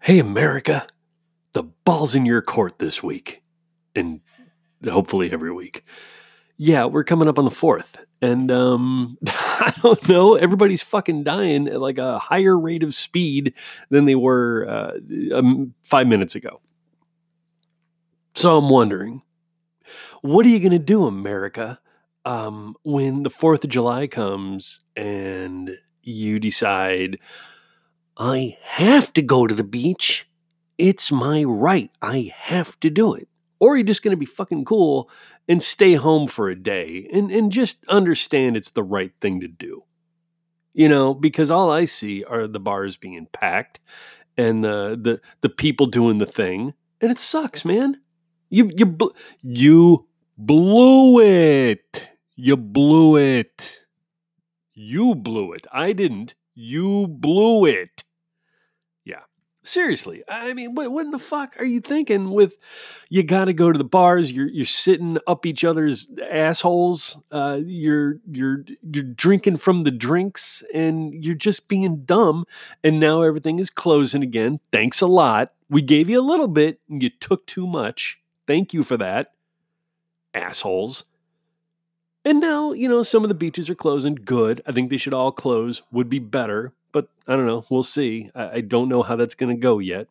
Hey, America, the ball's in your court this week, and hopefully every week. Yeah, we're coming up on the fourth, and um, I don't know. Everybody's fucking dying at like a higher rate of speed than they were uh, um, five minutes ago. So I'm wondering, what are you going to do, America, um, when the Fourth of July comes and you decide? I have to go to the beach. It's my right. I have to do it. Or you're just going to be fucking cool and stay home for a day and, and just understand it's the right thing to do. You know, because all I see are the bars being packed and the the, the people doing the thing. And it sucks, man. You you you blew it. You blew it. You blew it. I didn't. You blew it. Seriously, I mean, what, what in the fuck are you thinking? With you got to go to the bars, you're you're sitting up each other's assholes, uh, you're you're you're drinking from the drinks, and you're just being dumb. And now everything is closing again. Thanks a lot. We gave you a little bit, and you took too much. Thank you for that, assholes. And now, you know, some of the beaches are closing. Good. I think they should all close. Would be better. But I don't know. We'll see. I, I don't know how that's going to go yet.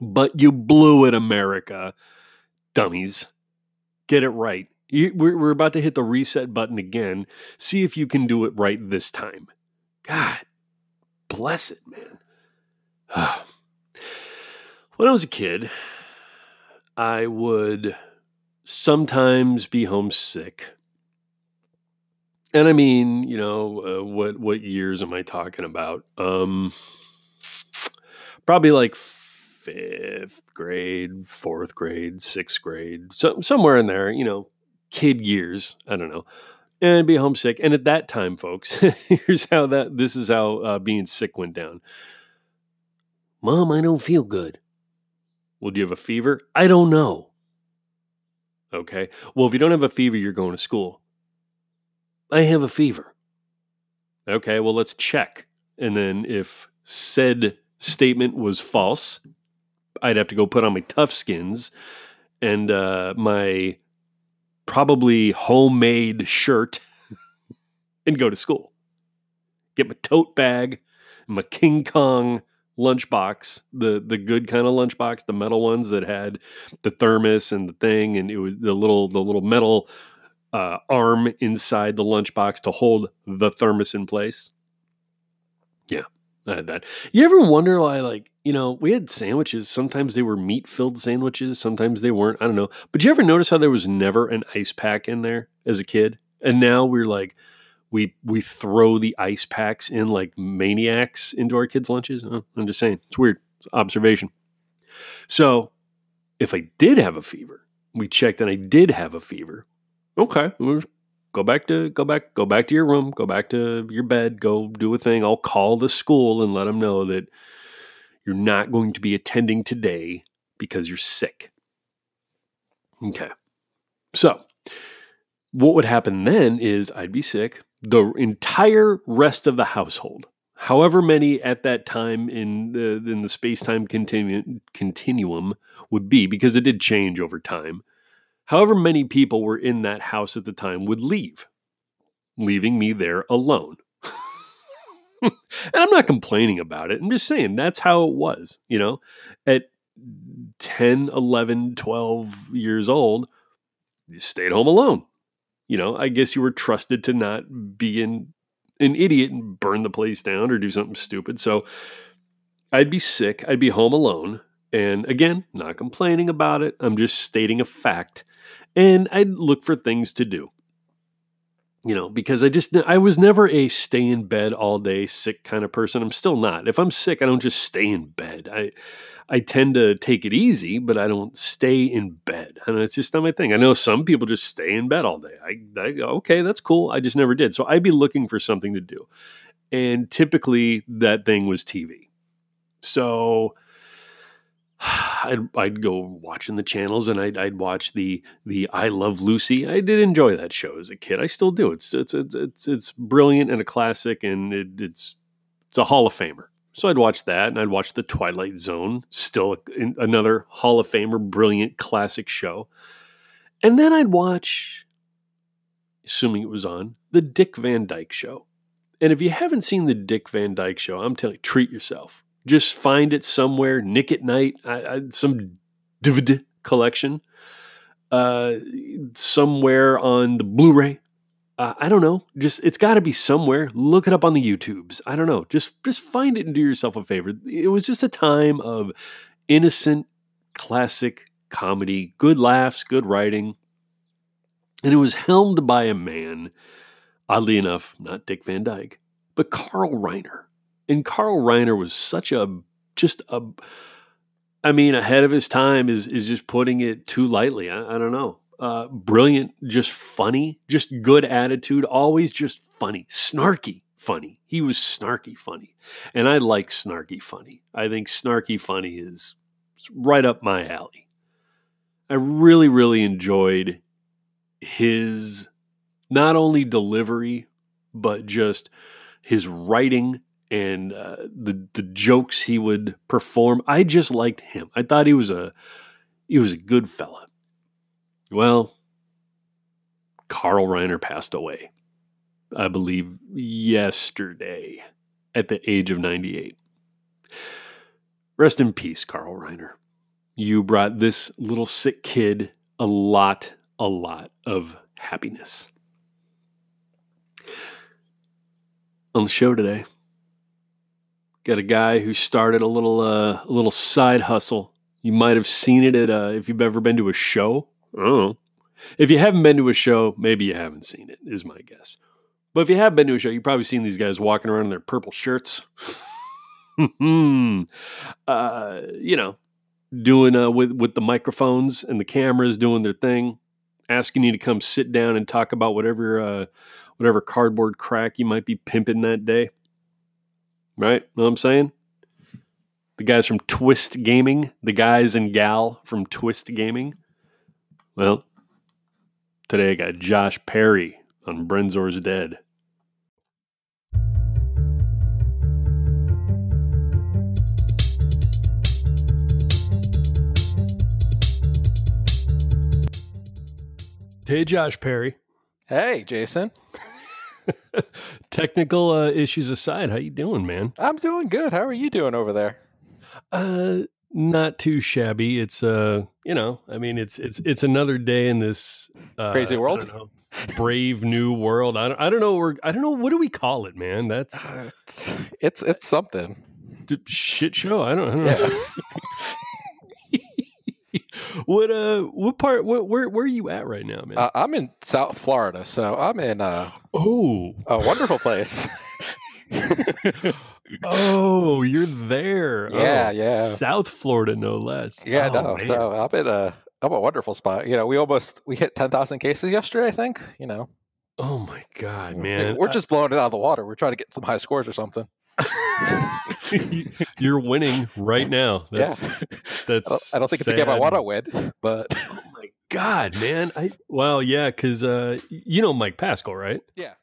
But you blew it, America. Dummies. Get it right. You, we're, we're about to hit the reset button again. See if you can do it right this time. God bless it, man. when I was a kid, I would sometimes be homesick and I mean, you know, uh, what what years am I talking about? Um, probably like fifth grade, fourth grade, sixth grade, so, somewhere in there. You know, kid years. I don't know. And be homesick. And at that time, folks, here's how that this is how uh, being sick went down. Mom, I don't feel good. Well, do you have a fever? I don't know. Okay. Well, if you don't have a fever, you're going to school. I have a fever. Okay, well, let's check. And then if said statement was false, I'd have to go put on my tough skins and uh, my probably homemade shirt and go to school. Get my tote bag, my King Kong lunchbox, the the good kind of lunchbox, the metal ones that had the thermos and the thing, and it was the little the little metal uh, arm inside the lunchbox to hold the thermos in place. Yeah, I had that. You ever wonder why, like, you know, we had sandwiches. Sometimes they were meat filled sandwiches, sometimes they weren't. I don't know. But you ever notice how there was never an ice pack in there as a kid? And now we're like, we we throw the ice packs in like maniacs into our kids' lunches. Oh, I'm just saying, it's weird. It's observation. So, if I did have a fever, we checked and I did have a fever okay, go back to go back go back to your room, go back to your bed, go do a thing. I'll call the school and let them know that you're not going to be attending today because you're sick. Okay. So, what would happen then is I'd be sick. The entire rest of the household, however many at that time in the in the space time continu- continuum would be, because it did change over time however many people were in that house at the time would leave, leaving me there alone. and I'm not complaining about it. I'm just saying that's how it was, you know. At 10, 11, 12 years old, you stayed home alone. You know, I guess you were trusted to not be an, an idiot and burn the place down or do something stupid. So I'd be sick. I'd be home alone. And again, not complaining about it. I'm just stating a fact and I'd look for things to do. You know, because I just I was never a stay in bed all day sick kind of person. I'm still not. If I'm sick, I don't just stay in bed. I I tend to take it easy, but I don't stay in bed. And it's just not my thing. I know some people just stay in bed all day. I, I okay, that's cool. I just never did. So I'd be looking for something to do. And typically that thing was TV. So I'd, I'd go watching the channels and I'd, I'd watch the the I Love Lucy. I did enjoy that show as a kid. I still do. It's it's it's it's, it's brilliant and a classic, and it, it's it's a Hall of Famer. So I'd watch that, and I'd watch The Twilight Zone, still another Hall of Famer, brilliant classic show. And then I'd watch, assuming it was on, The Dick Van Dyke Show. And if you haven't seen The Dick Van Dyke Show, I'm telling you, treat yourself. Just find it somewhere, Nick at Night, I, I, some DVD collection, uh, somewhere on the Blu ray uh, I don't know. Just it's got to be somewhere. Look it up on the YouTubes. I don't know. Just just find it and do yourself a favor. It was just a time of innocent, classic comedy, good laughs, good writing, and it was helmed by a man. Oddly enough, not Dick Van Dyke, but Carl Reiner. And Carl Reiner was such a just a. I mean, ahead of his time is is just putting it too lightly. I, I don't know uh, brilliant, just funny, just good attitude, always just funny, snarky funny. He was snarky funny. And I like snarky funny. I think snarky funny is right up my alley. I really, really enjoyed his not only delivery, but just his writing and uh, the the jokes he would perform. I just liked him. I thought he was a he was a good fella. Well, Carl Reiner passed away, I believe, yesterday at the age of 98. Rest in peace, Carl Reiner. You brought this little sick kid a lot, a lot of happiness. On the show today, got a guy who started a little, uh, a little side hustle. You might have seen it at, uh, if you've ever been to a show Oh. If you haven't been to a show, maybe you haven't seen it, is my guess. But if you have been to a show, you've probably seen these guys walking around in their purple shirts. uh, you know, doing uh, with with the microphones and the cameras doing their thing, asking you to come sit down and talk about whatever uh, whatever cardboard crack you might be pimping that day. Right? Know what I'm saying? The guys from Twist Gaming, the guys and gal from Twist Gaming well, today I got Josh Perry on Brenzor's Dead. Hey, Josh Perry. Hey, Jason. Technical uh, issues aside, how you doing, man? I'm doing good. How are you doing over there? Uh, not too shabby. It's uh, you know, I mean, it's it's it's another day in this uh, crazy world, brave new world. I don't, I don't know. We're I don't know what do we call it, man. That's uh, it's, it's it's something shit show. I don't, I don't know. what uh what part what where where are you at right now man uh, i'm in south florida so i'm in uh oh a wonderful place oh, you're there. Yeah, oh, yeah. South Florida, no less. Yeah, oh, no, no. I'm in a I'm a wonderful spot. You know, we almost we hit ten thousand cases yesterday. I think. You know. Oh my god, man! We're just blowing it out of the water. We're trying to get some high scores or something. You're winning right now. That's yeah. that's. I don't, think sad. it's a game I want to win, but oh my god, man! I well, yeah, because uh, you know Mike Pascal, right? Yeah.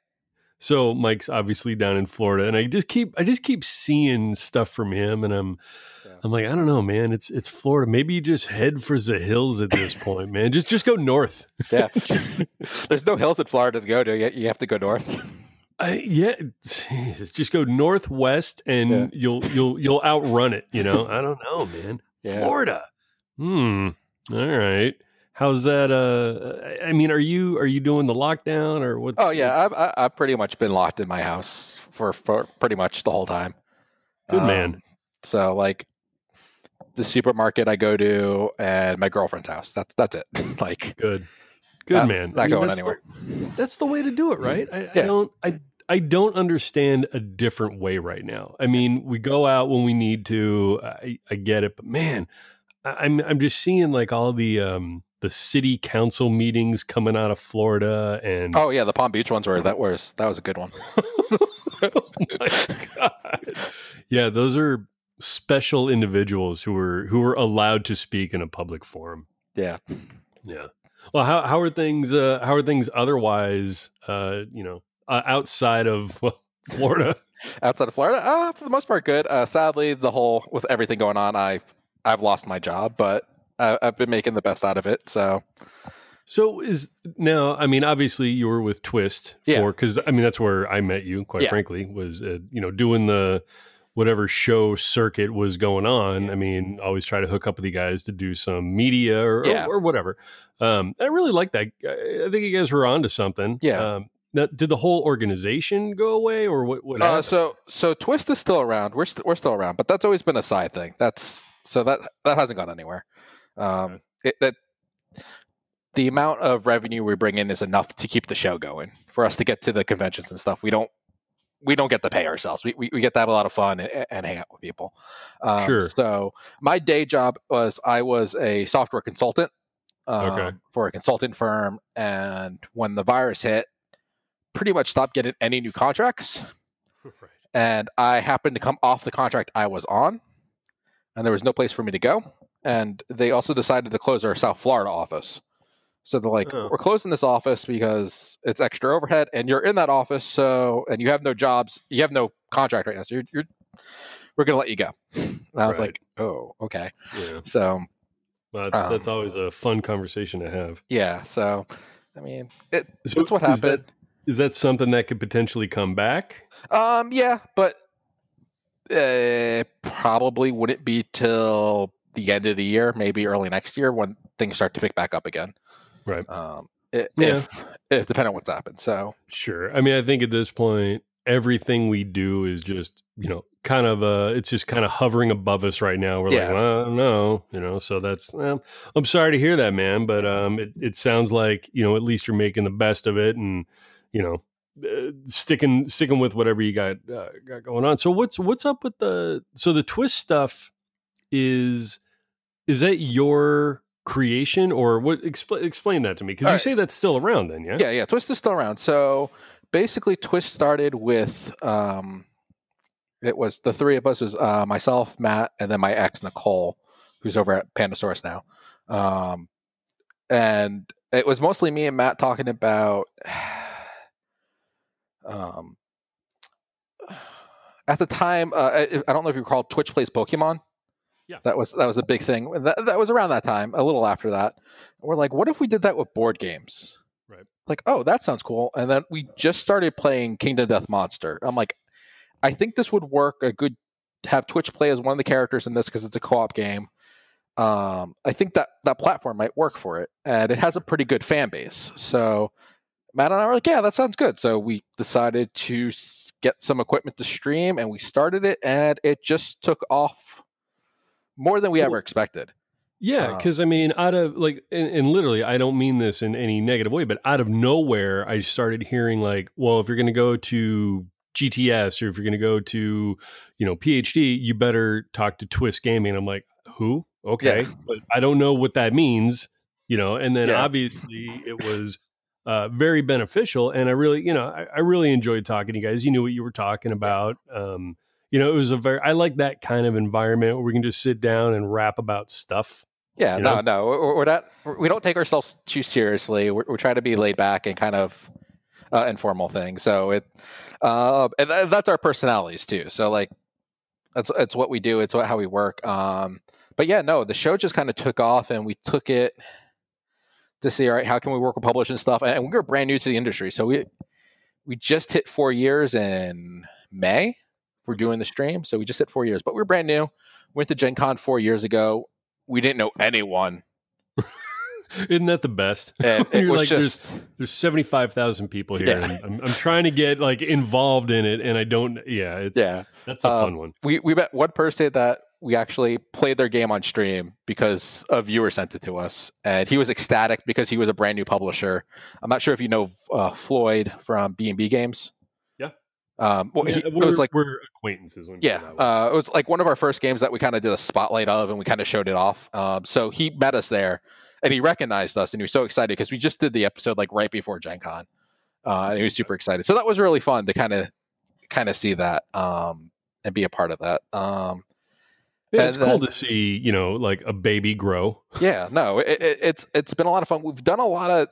So Mike's obviously down in Florida, and I just keep I just keep seeing stuff from him, and I'm yeah. I'm like I don't know, man. It's it's Florida. Maybe you just head for the hills at this point, man. Just just go north. Yeah, there's no hills in Florida to go to. You have to go north. I, yeah, Jesus, just go northwest, and yeah. you'll you'll you'll outrun it. You know, I don't know, man. Yeah. Florida. Hmm. All right. How's that? Uh, I mean, are you are you doing the lockdown or what's? Oh yeah, I've I've pretty much been locked in my house for for pretty much the whole time. Good um, man. So like, the supermarket I go to and my girlfriend's house. That's that's it. like good, good not, man. Not I mean, going anywhere. The, that's the way to do it, right? I, yeah. I don't. I I don't understand a different way right now. I mean, we go out when we need to. I, I get it, but man, I, I'm I'm just seeing like all the um the city council meetings coming out of Florida and oh yeah, the Palm Beach ones were that was that was a good one. oh my god! Yeah, those are special individuals who were who were allowed to speak in a public forum. Yeah, yeah. Well, how how are things? Uh, how are things otherwise? Uh, you know, uh, outside of well, Florida? outside of Florida, uh, for the most part, good. Uh, sadly, the whole with everything going on, I I've lost my job, but I, I've been making the best out of it. So So is now? I mean, obviously you were with Twist Yeah. for because I mean that's where I met you. Quite Yeah. frankly, was uh, you know doing the whatever show circuit was going on. I mean, always try to hook up with you guys to do some media or Yeah. or, or whatever. Um, I really like that. I think you guys were onto something. Yeah. Um, now, did the whole organization go away, or what? What Uh, so so Twist is still around. We're st- we're still around, but that's always been a side thing. That's so that that hasn't gone anywhere. Um, it, that the amount of revenue we bring in is enough to keep the show going for us to get to the conventions and stuff. We don't we don't get to pay ourselves. We we, we get to have a lot of fun and, and hang out with people. Um, Sure. So my day job was I was a software consultant. Um, Okay. For a consulting firm, and when the virus hit, pretty much stopped getting any new contracts right. and I happened to come off the contract I was on, and there was no place for me to go. And they also decided to close our South Florida office. So they're like, Oh. we're closing this office because it's extra overhead, and you're in that office, so and you have no jobs, you have no contract right now, so you're, you're we're gonna let you go. And I was Right. like, oh, okay. Yeah, So that- that's Um, always a fun conversation to have. yeah, so I mean, it, So it's what is happened. Is that something that could potentially come back? Um, yeah, but uh, probably wouldn't be till the end of the year, maybe early next year when things start to pick back up again. Right. Um, i- Yeah. if, if depending on what's happened. So Sure. I mean, I think at this point, everything we do is just, you know, kind of uh it's just kind of hovering above us right now. We're Yeah. like, well, no, you know, so that's well, I'm sorry to hear that, man, but um it, it sounds like, you know, at least you're making the best of it and, you know, uh, sticking sticking with whatever you got uh, got going on. So what's what's up with the so the twist stuff is is that your creation or what expl- explain that to me because you right. say that's still around then, yeah? yeah, yeah, Twist is still around. So basically, Twist started with um, it was the three of us was uh, myself, Matt, and then my ex Nicole, who's over at Pandasaurus now. Um, and it was mostly me and Matt talking about um, at the time. Uh, I, I don't know if you recall Twitch plays Pokemon. Yeah. that was that was a big thing. That, that was around that time, a little after that. We're like, what if we did that with board games? Right. Like, oh, that sounds cool. And then we just started playing Kingdom Death Monster. I'm like, I think this would work a good have Twitch play as one of the characters in this because it's a co-op game. Um, I think that that platform might work for it, and it has a pretty good fan base. So Matt and I were like, yeah, that sounds good. So we decided to get some equipment to stream, and we started it, and it just took off more than we Cool. ever expected. Yeah, because I mean, out of like, and, and literally, I don't mean this in any negative way, but out of nowhere, I started hearing like, well, if you're going to go to GTS or if you're going to go to, you know, PhD, you better talk to Twist Gaming. I'm like, who? Okay, Yeah. but I don't know what that means, you know. And then Yeah. obviously, it was uh, very beneficial, and I really, you know, I, I really enjoyed talking to you guys. You knew what you were talking about. Um, you know, it was a very, I like that kind of environment where we can just sit down and rap about stuff. Yeah, You no, know? no, we're, we're not. We don't take ourselves too seriously. We're, we're trying to be laid back and kind of uh, informal thing. So it, uh, and tha- that's our personalities too. So like, that's it's what we do. It's what, how we work. Um, but yeah, no, the show just kind of took off, and we took it to see, all right, how can we work with publishing stuff? And we were brand new to the industry, so we we just hit four years in May. For doing the stream, so we just hit four years. But we're brand new. Went to Gen Con four years ago. We didn't know anyone. Isn't that the best? And it you're was like, just there's there's seventy five thousand people here, Yeah. and I'm, I'm trying to get like involved in it, and I don't. Yeah, it's yeah. that's a Um, fun one. We we met one person that we actually played their game on stream because a viewer sent it to us, and he was ecstatic because he was a brand new publisher. I'm not sure if you know uh, Floyd from B and B Games. Um, well, Yeah, he- it we're, was like we're acquaintances. let me put it Yeah, uh, it was like one of our first games that we kind of did a spotlight of, and we kind of showed it off. Um, so he met us there, and he recognized us, and he was so excited because we just did the episode like right before Gen Con, uh, and he was super excited. So that was really fun to kind of kind of see that um, and be a part of that. Um, yeah, it's and cool to see you know like a baby grow. yeah, no, it, it, it's it's been a lot of fun. We've done a lot of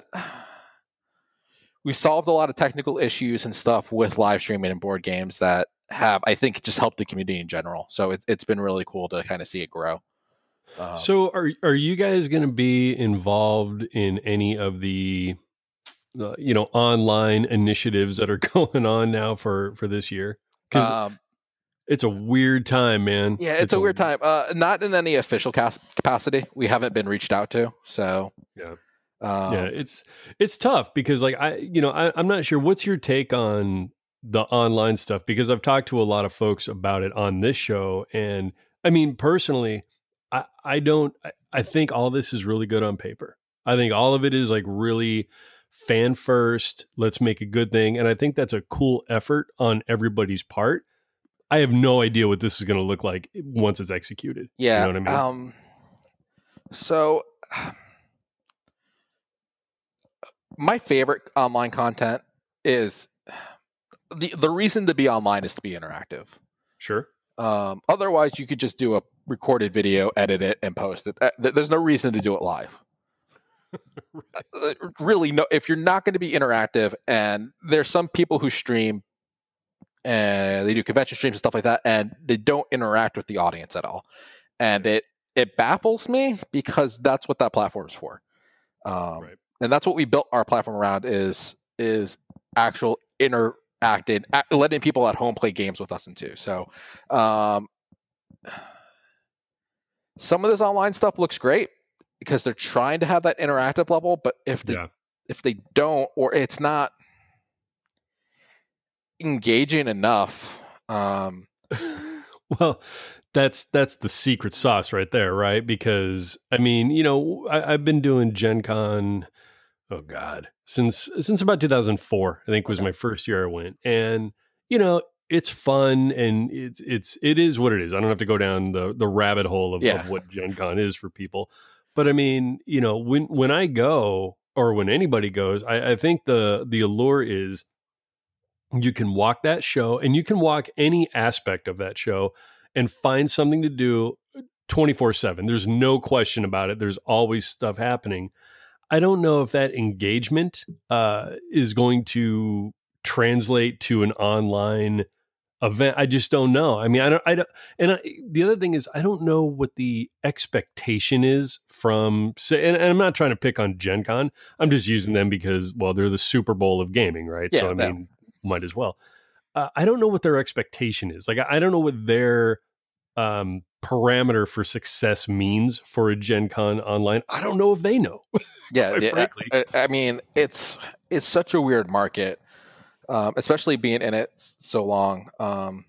we solved a lot of technical issues and stuff with live streaming and board games that have I think just helped the community in general. So it, it's been really cool to kind of see it grow. Um, so are are you guys going to be involved in any of the uh, you know online initiatives that are going on now for for this year? Because um, it's a weird time, man. Yeah, it's, it's a, a, weird time. Uh, not in any official capacity. We haven't been reached out to. So yeah. Um, yeah, it's it's tough because like I, you know, I, I'm not sure. What's your take on the online stuff? Because I've talked to a lot of folks about it on this show, and I mean, personally, I I don't. I, I think all this is really good on paper. I think all of it is like really fan first. Let's make a good thing, and I think that's a cool effort on everybody's part. I have no idea what this is going to look like once it's executed. Yeah, you know what I mean. Um, so my favorite online content is the the reason to be online is to be interactive. Sure. Um, otherwise, you could just do a recorded video, edit it, and post it. Uh, there's no reason to do it live. right. Uh, really, no. If you're not going to be interactive, and there's some people who stream and they do convention streams and stuff like that, and they don't interact with the audience at all, and it it baffles me because that's what that platform is for. Um, right and that's what we built our platform around is is actual interacting letting people at home play games with us and too so um, some of this online stuff looks great because they're trying to have that interactive level but if they yeah. if they don't or it's not engaging enough um, well that's that's the secret sauce right there right because i mean you know I, have been doing gen con oh god. Since since about 2004 i think was my first year i went. And you know it's fun and it's it's it is what it is. I don't have to go down the the rabbit hole of, yeah. of what gen con is for people. But i mean you know when when i go or when anybody goes I, I think the the allure is you can walk that show and you can walk any aspect of that show and find something to do 24 7 there's no question about it. There's always stuff happening I don't know if that engagement uh, is going to translate to an online event. I just don't know. I mean, I don't. I don't. And I, the other thing is, I don't know what the expectation is from. Say, and, and, I'm not trying to pick on Gen Con. I'm just using them because, well, they're the Super Bowl of gaming, right? Yeah, so I mean, might as well. Uh, I don't know what their expectation is. Like, I, I don't know what their um, parameter for success means for a Gen Con online. I don't know if they know. yeah, yeah frankly. I, I, mean, it's it's such a weird market, um, especially being in it so long. Um,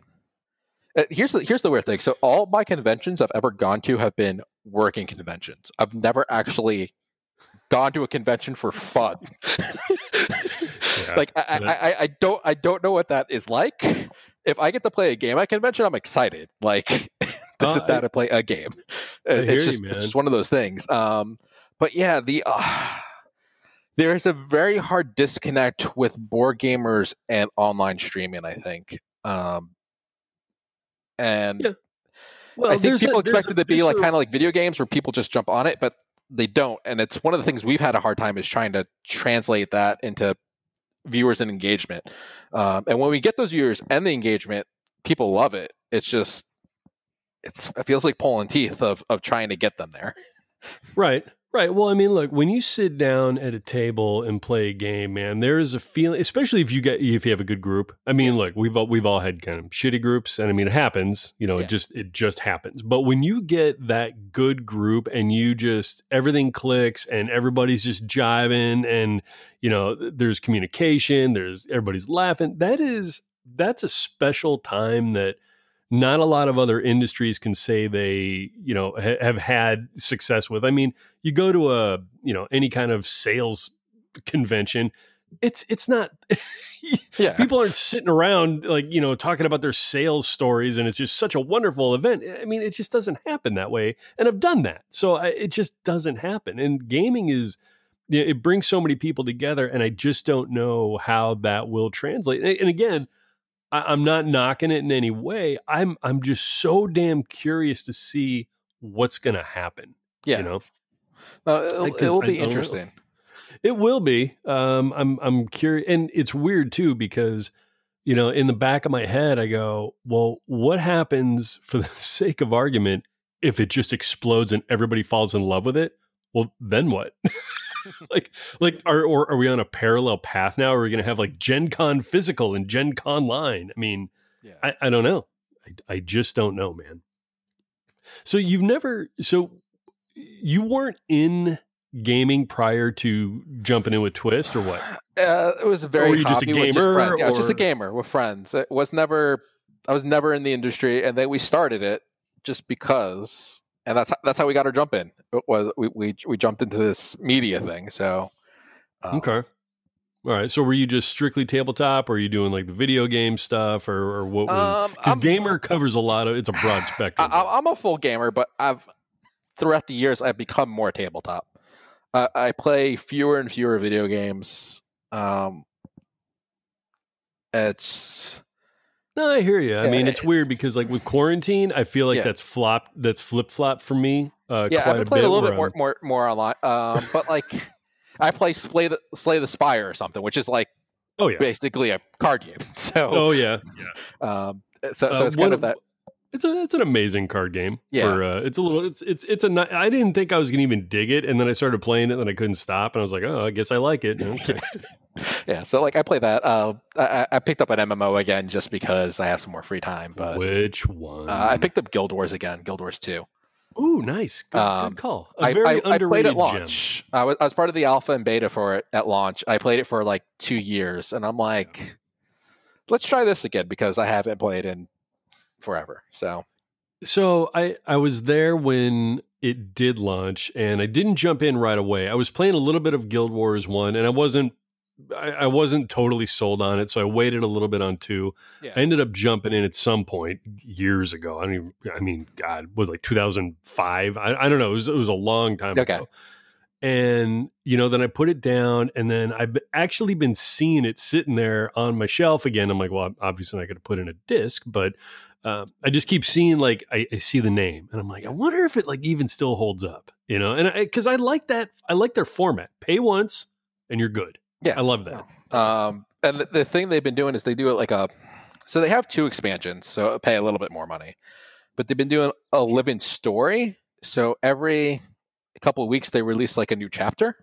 uh, here's the here's the weird thing. So all my conventions I've ever gone to have been working conventions. I've never actually gone to a convention for fun. yeah, like I, I, I don't I don't know what that is like. If I get to play a game at convention, I'm excited. Like to uh, sit down and play a game. It's just, you, it's just one of those things. Um, but yeah, the uh, there is a very hard disconnect with board gamers and online streaming. I think, um, and yeah. well, I think people a, expect it to be like kind of like video games where people just jump on it, but they don't. And it's one of the things we've had a hard time is trying to translate that into viewers and engagement. Um, and when we get those viewers and the engagement, people love it. It's just it's it feels like pulling teeth of of trying to get them there. Right. Right. Well, I mean, look, when you sit down at a table and play a game, man, there is a feeling, especially if you get if you have a good group. I mean, look, we've all, we've all had kind of shitty groups, and I mean, it happens. You know, yeah. it just it just happens. But when you get that good group and you just everything clicks and everybody's just jiving, and you know, there's communication, there's everybody's laughing. That is that's a special time that not a lot of other industries can say they you know ha- have had success with. I mean you go to a you know any kind of sales convention it's it's not yeah. people aren't sitting around like you know talking about their sales stories and it's just such a wonderful event. I mean it just doesn't happen that way and i've done that. So I, it just doesn't happen and gaming is it brings so many people together and i just don't know how that will translate. And again I, am not knocking it in any way. I'm I'm just so damn curious to see what's going to happen. Yeah, you know, it'll, it'll be interesting. It will be. Um, I'm I'm curious, and it's weird too because you know in the back of my head I go, well, what happens for the sake of argument if it just explodes and everybody falls in love with it? Well, then what? like like are or are we on a parallel path now? Are we going to have like Gen Con physical and Gen Con line? I mean, Yeah. I, I don't know. I, I just don't know, man. So you've never so you weren't in gaming prior to jumping in with Twist or what? Uh, it was a very were you just a gamer, friends. Yeah, I was just a gamer with friends. It was never. I was never in the industry, and then we started it just because, and that's that's how we got our jump in. It was we we, we jumped into this media thing. So um, Okay. All right. So were you just strictly tabletop or are you doing like the video game stuff or, or what was Um, because gamer covers a lot of it's a broad spectrum. I- I'm a full gamer, but I've throughout the years I've become more tabletop. Uh, I play fewer and fewer video games. Um, it's no, I hear you. I Yeah, mean, it's weird because like with quarantine, I feel like Yeah. that's flop that's flip flop for me. Uh, yeah, I've a played a little bit more I'm- more more online. Um, but like I play Slay the Slay the Spire or something, which is like Oh yeah. basically a card game. So Oh yeah. um, so, so Uh, it's kind of that. It's a it's an amazing card game. Yeah. For, uh, it's a little it's it's it's a. I didn't think I was gonna even dig it, and then I started playing it, and then I couldn't stop, and I was like, oh, I guess I like it. Okay. Yeah, so like I play that. Uh, I, I picked up an MMO again just because I have some more free time. But Which one? uh, I picked up Guild Wars again. Guild Wars Two. Ooh, nice. Good, Um, good call. A I, very I, I played underrated at launch. I was, I was part of the alpha and beta for it at launch. I played it for like two years, and I'm like, let's try this again because I haven't played in forever. So So I I was there when it did launch, and I didn't jump in right away. I was playing a little bit of Guild Wars one, and I wasn't I, I wasn't totally sold on it, so I waited a little bit on two. Yeah. I ended up jumping in at some point years ago. I don't even. I mean, God, was like 2005. I, I don't know. It was, it was a long time Okay. ago. And you know, then I put it down, and then I've actually been seeing it sitting there on my shelf again. I'm like, well, I'm obviously not going to put in a disc, but um, I just keep seeing like I, I see the name, and I'm like, I wonder if it like even still holds up, you know? And I because I, like that, I like their format. Pay once, and you're good. Yeah. I love that. Um, and the, the thing they've been doing is they do it like a, so they have two expansions, so pay a little bit more money, but they've been doing a living story. So every couple of weeks they release like a new chapter,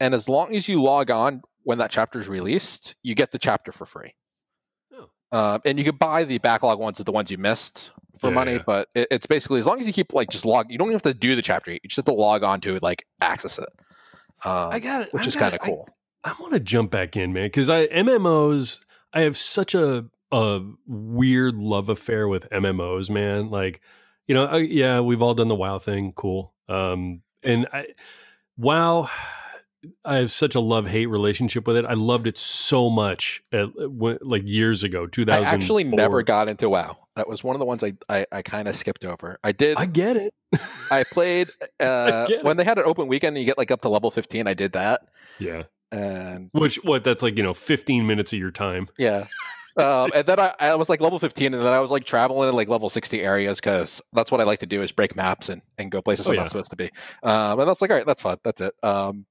and as long as you log on when that chapter is released, you get the chapter for free. Uh, and you can buy the backlog ones of the ones you missed for Yeah, money, yeah. but it, it's basically as long as you keep like just log, you don't even have to do the chapter, you just have to log on to it, like access it. Um, I got it, which I is kind of I- cool. I want to jump back in, man, because I MMOs. I have such a a weird love affair with MMOs, man. Like, you know, I, yeah, we've all done the WoW thing, cool. Um, and I, WoW, I have such a love hate relationship with it. I loved it so much, at, like years ago, two I actually never got into WoW. That was one of the ones I I, I kind of skipped over. I did. I I, get it. I played uh, get when they had an open weekend. and You get like up to level fifteen. I did that, Yeah. and Which what? That's like you know, fifteen minutes of your time. yeah. Um, and then I, I was like level 15 and then I was like traveling in like level 60 areas because that's what I like to do is break maps and, and go places Oh, I'm yeah. not supposed to be. Um, and that's like, all right, that's fun. That's it. Um,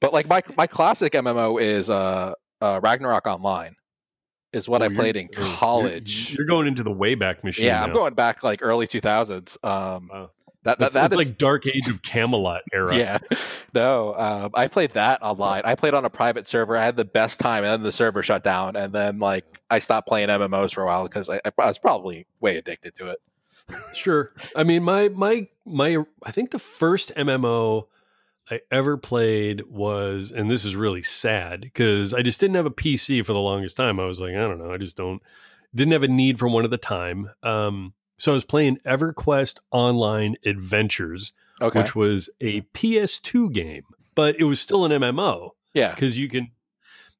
but like my, my classic MMO is uh, uh, Ragnarok Online is what Oh, I played in oh, you're- college. You're, going into the wayback machine. yeah, I'm going back like early 2000s. Um, Wow. that, that, That's, that that's is- like Dark Age of Camelot era. Yeah, no, um, I played that online. I played on a private server. I had the best time, and then the server shut down, and then like I stopped playing MMOs for a while because I, I was probably way addicted to it. Sure. I mean, my my my. I think the first MMO I ever played was, and this is really sad because I just didn't have a PC for the longest time. I was like, I don't know, I just don't didn't have a need for one at the time. Um, so I was playing EverQuest Online Adventures, Okay, which was a PS2 game, but it was still an MMO yeah, because you can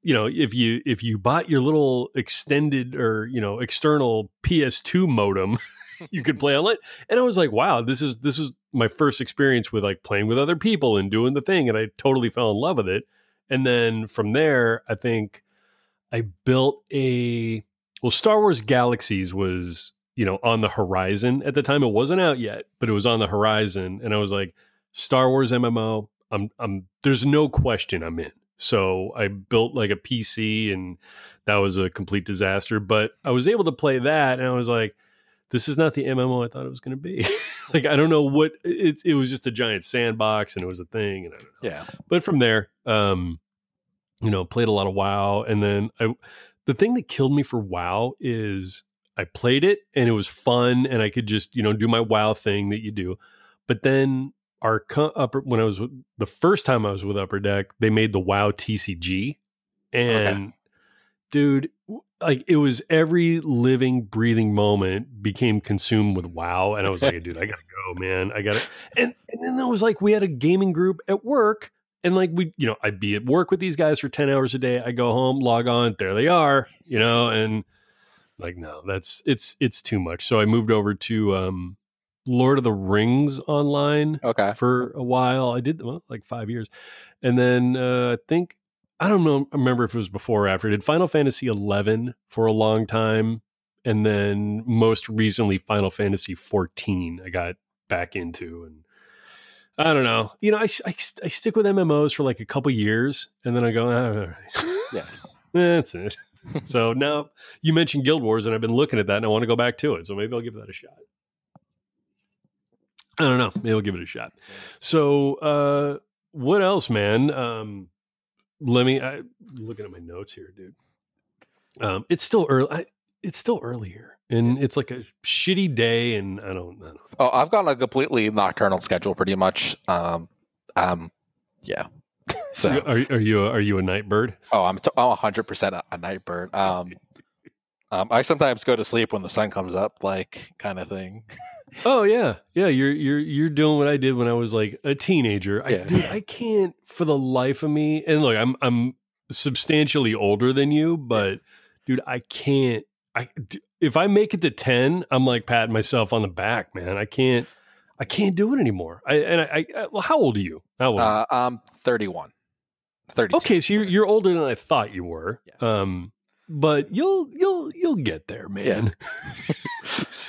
you know if you if you bought your little extended or you know external ps2 modem you could play online and i was like wow this is this is my first experience with like playing with other people and doing the thing and i totally fell in love with it and then from there i think i built a well star wars galaxies was you know on the horizon at the time it wasn't out yet but it was on the horizon and i was like star wars mmo I'm I'm there's no question I'm in. So I built like a PC and that was a complete disaster. But I was able to play that and I was like, this is not the MMO I thought it was going to be. like I don't know what it it was just a giant sandbox and it was a thing and I don't know. Yeah. But from there, um, you know, played a lot of WoW and then I the thing that killed me for WoW is I played it and it was fun and I could just, you know, do my WoW thing that you do. But then our co- upper when I was with, the first time I was with Upper Deck, they made the WoW TCG, and dude, w- like it was every living, breathing moment became consumed with WoW, and I was like, dude, I gotta go, man, I gotta. And and then it was like we had a gaming group at work. And like we, you know, I'd be at work with these guys for 10 hours a day. I go home, log on, there they are, you know, and like, no, that's it's it's too much. So I moved over to um Lord of the Rings online Okay. for a while. I did well, like five years, and then uh, I think I don't know. Remember if it was before or after. I did Final Fantasy eleven for a long time, and then most recently Final Fantasy fourteen. I got back into, and I don't know. You know, I, I, I stick with MMOs for like a couple years, and then I go, "Ah, all right, Yeah. that's it. so now you mentioned Guild Wars, and I've been looking at that, and I want to go back to it. So maybe I'll give that a shot. I don't know. Maybe I'll give it a shot. So, uh, what else, man? Um, let me I, looking at my notes here, dude. Um, it's still early. I, it's still early here, and it's like a shitty day, and I don't, I don't. Oh, I've got a completely nocturnal schedule, pretty much. Um, um, yeah. so, Are, are you a, are you a night bird? oh, I'm t- I'm hundred percent a night bird. Um, um, I sometimes go to sleep when the sun comes up, like kind of thing. Oh yeah, yeah. You're you're you're doing what I did when I was like a teenager. I, Yeah. Dude, I can't for the life of me. And look, I'm I'm substantially older than you, but dude, I can't. I if I make it to ten, I'm like patting myself on the back, man. I can't. I can't do it anymore. I and I. I well, how old are you? How old? Uh, I'm 31. 32. okay, so you're you're older than I thought you were. Yeah. Um, but you'll you'll you'll get there, man.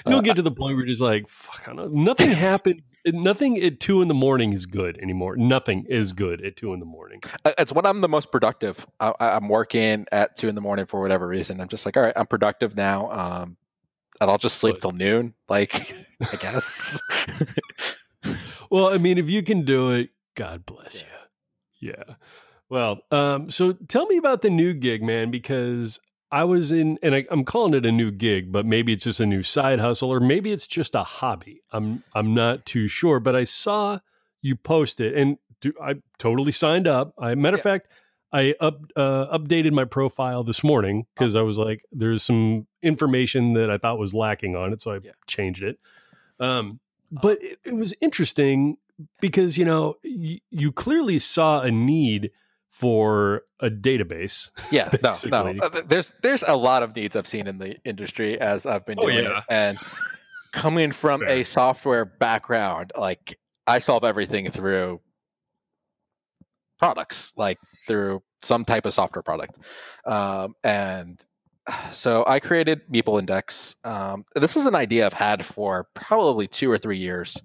You'll Uh, get to the point where you're just like, fuck, I don't know. Nothing happens. Nothing at two in the morning is good anymore. Nothing is good at two in the morning. It's when I'm the most productive. I, I'm working at two in the morning for whatever reason. I'm just like, all right, I'm productive now. Um, and I'll just sleep But- till noon. Like, I guess. Well, I mean, if you can do it, God bless you. Yeah. Well, um, so tell me about the new gig, man, because I was in, and I, I'm calling it a new gig, but maybe it's just a new side hustle, or maybe it's just a hobby. I'm I'm not too sure, but I saw you post it, and do, I totally signed up. I matter of Yeah. fact, I up uh, updated my profile this morning because I was like, there's some information that I thought was lacking on it, so I Yeah. changed it. Um, but it, it was interesting because you know y- you clearly saw a need for a database. yeah, no, no. Uh, There's there's a lot of needs I've seen in the industry as I've been Oh, doing yeah. it, and coming from Fair. a software background, like I solve everything through products, like through some type of software product, um, and so I created Meeple Index. Um, this is an idea I've had for probably two or three years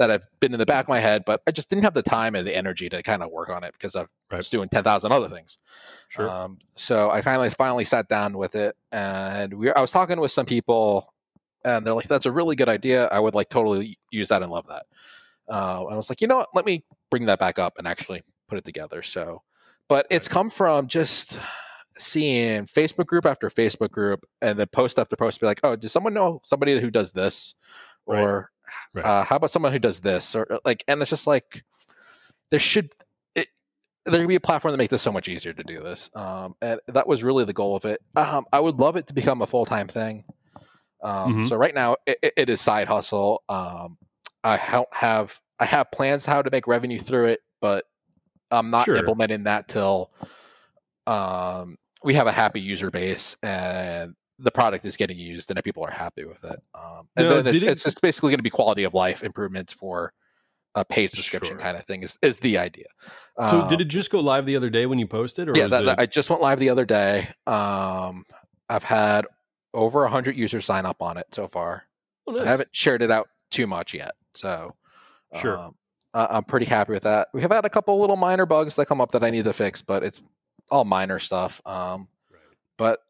that I've been in the back of my head, but I just didn't have the time and the energy to kind of work on it because I Right. was doing ten thousand other things. Um, so I kind of finally sat down with it, and we I was talking with some people, and they're like, "That's a really good idea. I would like totally use that and love that." Uh, and I was like, "You know what? Let me bring that back up and actually put it together." So, but it's come from just seeing Facebook group after Facebook group, and then post after post, be like, "Oh, does someone know somebody who does this?" Or Right. uh, how about someone who does this? Or like, and it's just like there should it, there could be a platform that makes this so much easier to do this. Um, and that was really the goal of it. Um, I would love it to become a full time thing. Um, Mhm. So right now it, it- it is side hustle. Um, I don't have I have plans how to make revenue through it, but I'm not Sure. implementing that till um, we have a happy user base and the product is getting used and people are happy with it. Um, and Now, then it's, it- it's just basically going to be quality of life improvements for a paid subscription Sure. kind of thing is, is the idea. So Um, did it just go live the other day when you posted, or yeah, was that, it? that- I just went live the other day. Um, I've had over a hundred users sign up on it so far. Oh, I haven't shared it out too much yet, so Sure. Um, I'm pretty happy with that. We have had a couple little minor bugs that come up that I need to fix, but it's all minor stuff. Um, Right. but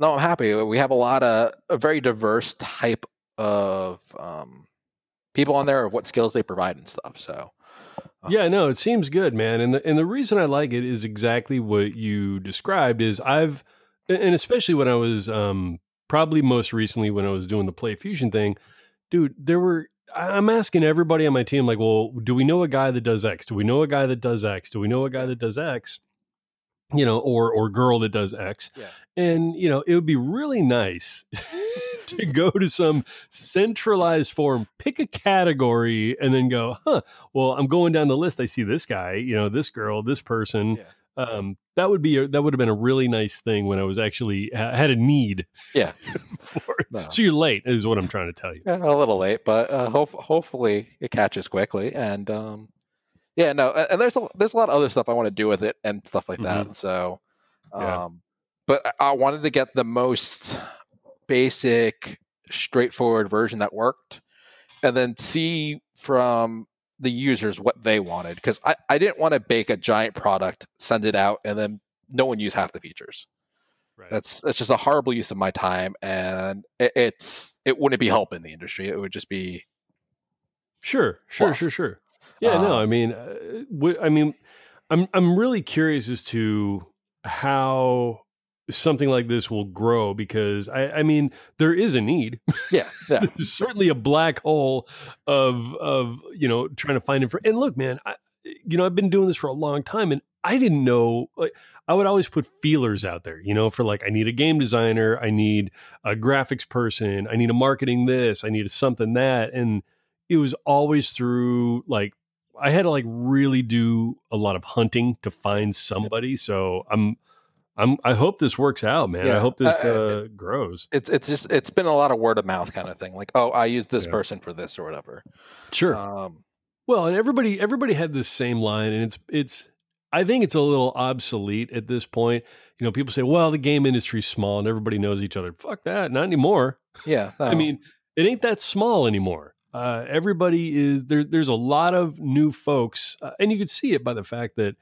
no, I'm happy. We have a lot of a very diverse type of um, people on there of what skills they provide and stuff. So Uh, Yeah, no, it seems good, man. And the and the reason I like it is exactly what you described. Is I've and especially when I was um probably most recently when I was doing the Play Fusion thing, dude. There were I'm asking everybody on my team like, well, do we know a guy that does X? Do we know a guy that does X? Do we know a guy that does X? You know, or or girl that does X. Yeah. And you know, it would be really nice to go to some centralized form, pick a category, and then go, huh, well, I'm going down the list. I see this guy, you know, this girl, this person. Yeah. Um, that would be a, that would have been a really nice thing when I was actually ha- had a need. Yeah. for. No. So you're late, is what I'm trying to tell you. Yeah, a little late, but uh, hope, hopefully it catches quickly. And um, yeah, no, and there's a, there's a lot of other stuff I want to do with it and stuff like that. So, um, Yeah. But I- wanted to get the most basic, straightforward version that worked, and then see from the users what they wanted because I, I didn't want to bake a giant product, send it out, and then no one use half the features. Right. That's that's just a horrible use of my time, and it, it's it wouldn't be helping the industry. It would just be Sure, sure, sure, sure. Yeah, no, Um, I mean, uh, I mean, I'm I'm really curious as to how something like this will grow because I, I mean, there is a need. yeah, yeah, There's certainly a black hole of of you know trying to find it for. And look, man, I, you know, I've been doing this for a long time, and I didn't know. Like, I would always put feelers out there, you know, for like I need a game designer, I need a graphics person, I need a marketing this, I need a something that, and it was always through like I had to like really do a lot of hunting to find somebody. So I'm. I'm, I hope this works out, man. I hope this Uh, uh, grows. it's it's just it's been a lot of word of mouth kind of thing. Like, oh, I used this Yeah. person for this or whatever. Sure. Um, Well, and everybody everybody had this same line, and it's it's. I think it's a little obsolete at this point. You know, people say, "Well, the game industry's small and everybody knows each other." Fuck that, not anymore. yeah, I no. mean, it ain't that small anymore. Uh, everybody is there. There's a lot of new folks, uh, and you could see it by the fact that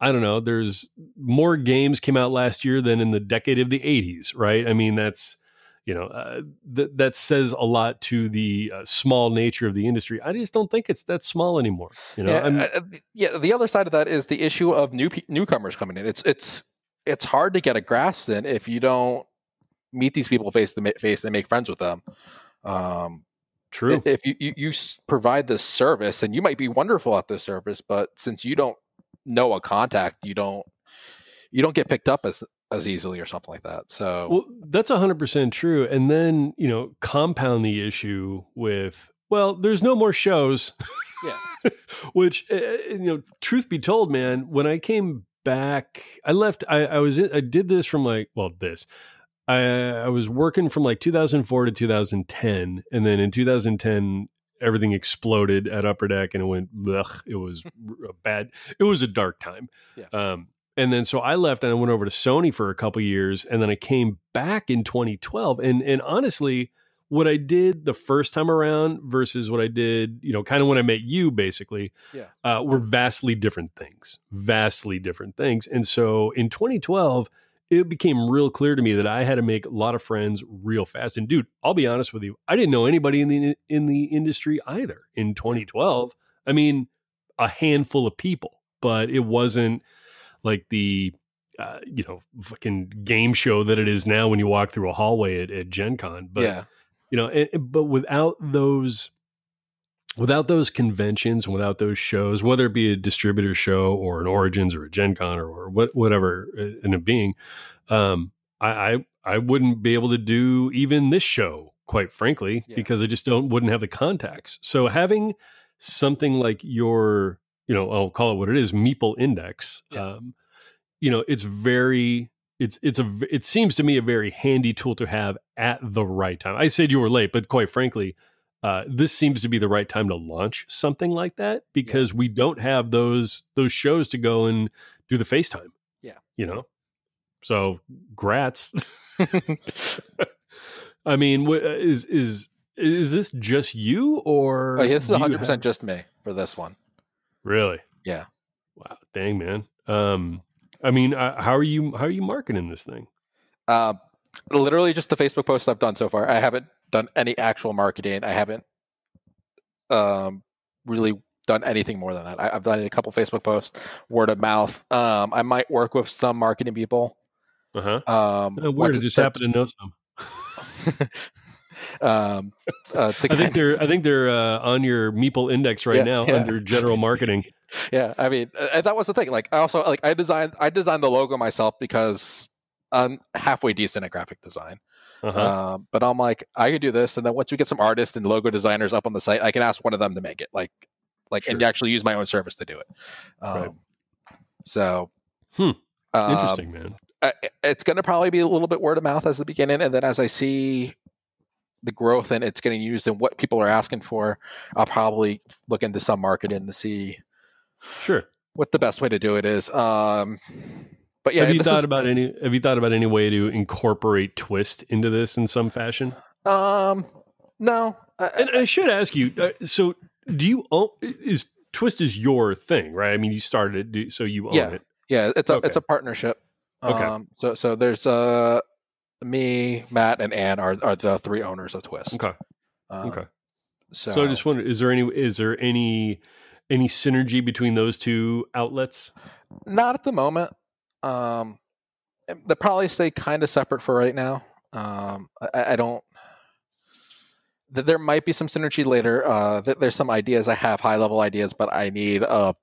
I don't know. There's more games came out last year than in the decade of the '80s, right? I mean, that's you know uh, that that says a lot to the uh, small nature of the industry. I just don't think it's that small anymore. You know, yeah, uh, uh, yeah. The other side of that is the issue of new pe- newcomers coming in. It's it's it's hard to get a grasp in if you don't meet these people face to face and make friends with them. Um, true. if you, you you provide this service and you might be wonderful at this service but since you don't know a contact you don't you don't get picked up as as easily or something like that so Well, that's 100% true. And then, you know, compound the issue with, well, there's no more shows. yeah Which, uh, you know, truth be told, man, when I came back, I left, I, I was, in, I did this from like, well, this. I, I was working from like 2004 to 2010. And then in 2010, everything exploded at Upper Deck and it went, ugh, it was a bad, it was a dark time. Yeah. Um, and then so I left and I went over to Sony for a couple years, and then I came back in 2012. And and honestly, what I did the first time around versus what I did, you know, kind of when I met you, basically, Yeah. uh, were vastly different things, vastly different things. And so in 2012, it became real clear to me that I had to make a lot of friends real fast. And dude, I'll be honest with you, I didn't know anybody in the in the industry either in 2012. I mean, a handful of people, but it wasn't like the uh, you know fucking game show that it is now when you walk through a hallway at, at Gen Con. But yeah you know, and- but without those without those conventions, without those shows, whether it be a distributor show or an Origins or a Gen Con or, or what whatever it ended up being, um, I, I I wouldn't be able to do even this show, quite frankly, Yeah. because I just don't wouldn't have the contacts. So having something like your, you know, I'll call it what it is, Meeple Index, Yeah. um, you know, it's very it's it's a it seems to me a very handy tool to have at the right time. I said you were late, but quite frankly, uh, this seems to be the right time to launch something like that because we don't have those those shows to go and do the FaceTime. Yeah. you know. So, grats. I mean, wh- is is is this just you or oh, yeah, this is 100 have- percent just me for this one Really? Yeah. Wow. Dang, man. Um, I mean, uh, how are you? How are you marketing this thing? Uh, literally just the Facebook posts I've done so far. I haven't done any actual marketing. I haven't um, really done anything more than that. I, have done a couple Facebook posts, word of mouth. Um, I might work with some marketing people. Uh huh. Um, Weird. I just happen to know some. um, uh, I think they're I think they're uh, on your Meeple index right Yeah, now yeah. under general marketing. yeah i mean uh, and that was the thing like i also like i designed i designed the logo myself because i'm halfway decent at graphic design Uh-huh. um, but i'm like i could do this and then once we get some artists and logo designers up on the site i can ask one of them to make it like like and actually use my own service to do it um, Right. so Hmm. um, Interesting, man. I- it's going to probably be a little bit word of mouth as the beginning and then as i see the growth and it's getting used and what people are asking for i'll probably look into some marketing to see Sure. what the best way to do it is. Um, but yeah, have you thought is- about any? Have you thought about any way to incorporate twist into this in some fashion? Um, no, I- And I should ask you. Uh, so, do you own? Is twist is your thing, right? I mean, you started it, so you own Yeah. it. yeah, it's a Okay. it's a partnership. Okay. Um, so so there's uh me, Matt, and Ann are are the three owners of Twist. Okay. Um, Okay. So, So I just wonder: is there any? Is there any? Any synergy between those two outlets? not at the moment. Um, they probably stay kind of separate for right now. Um, I, I don't. th- There might be some synergy later. Uh, th- there's some ideas I have, high level ideas, but I need a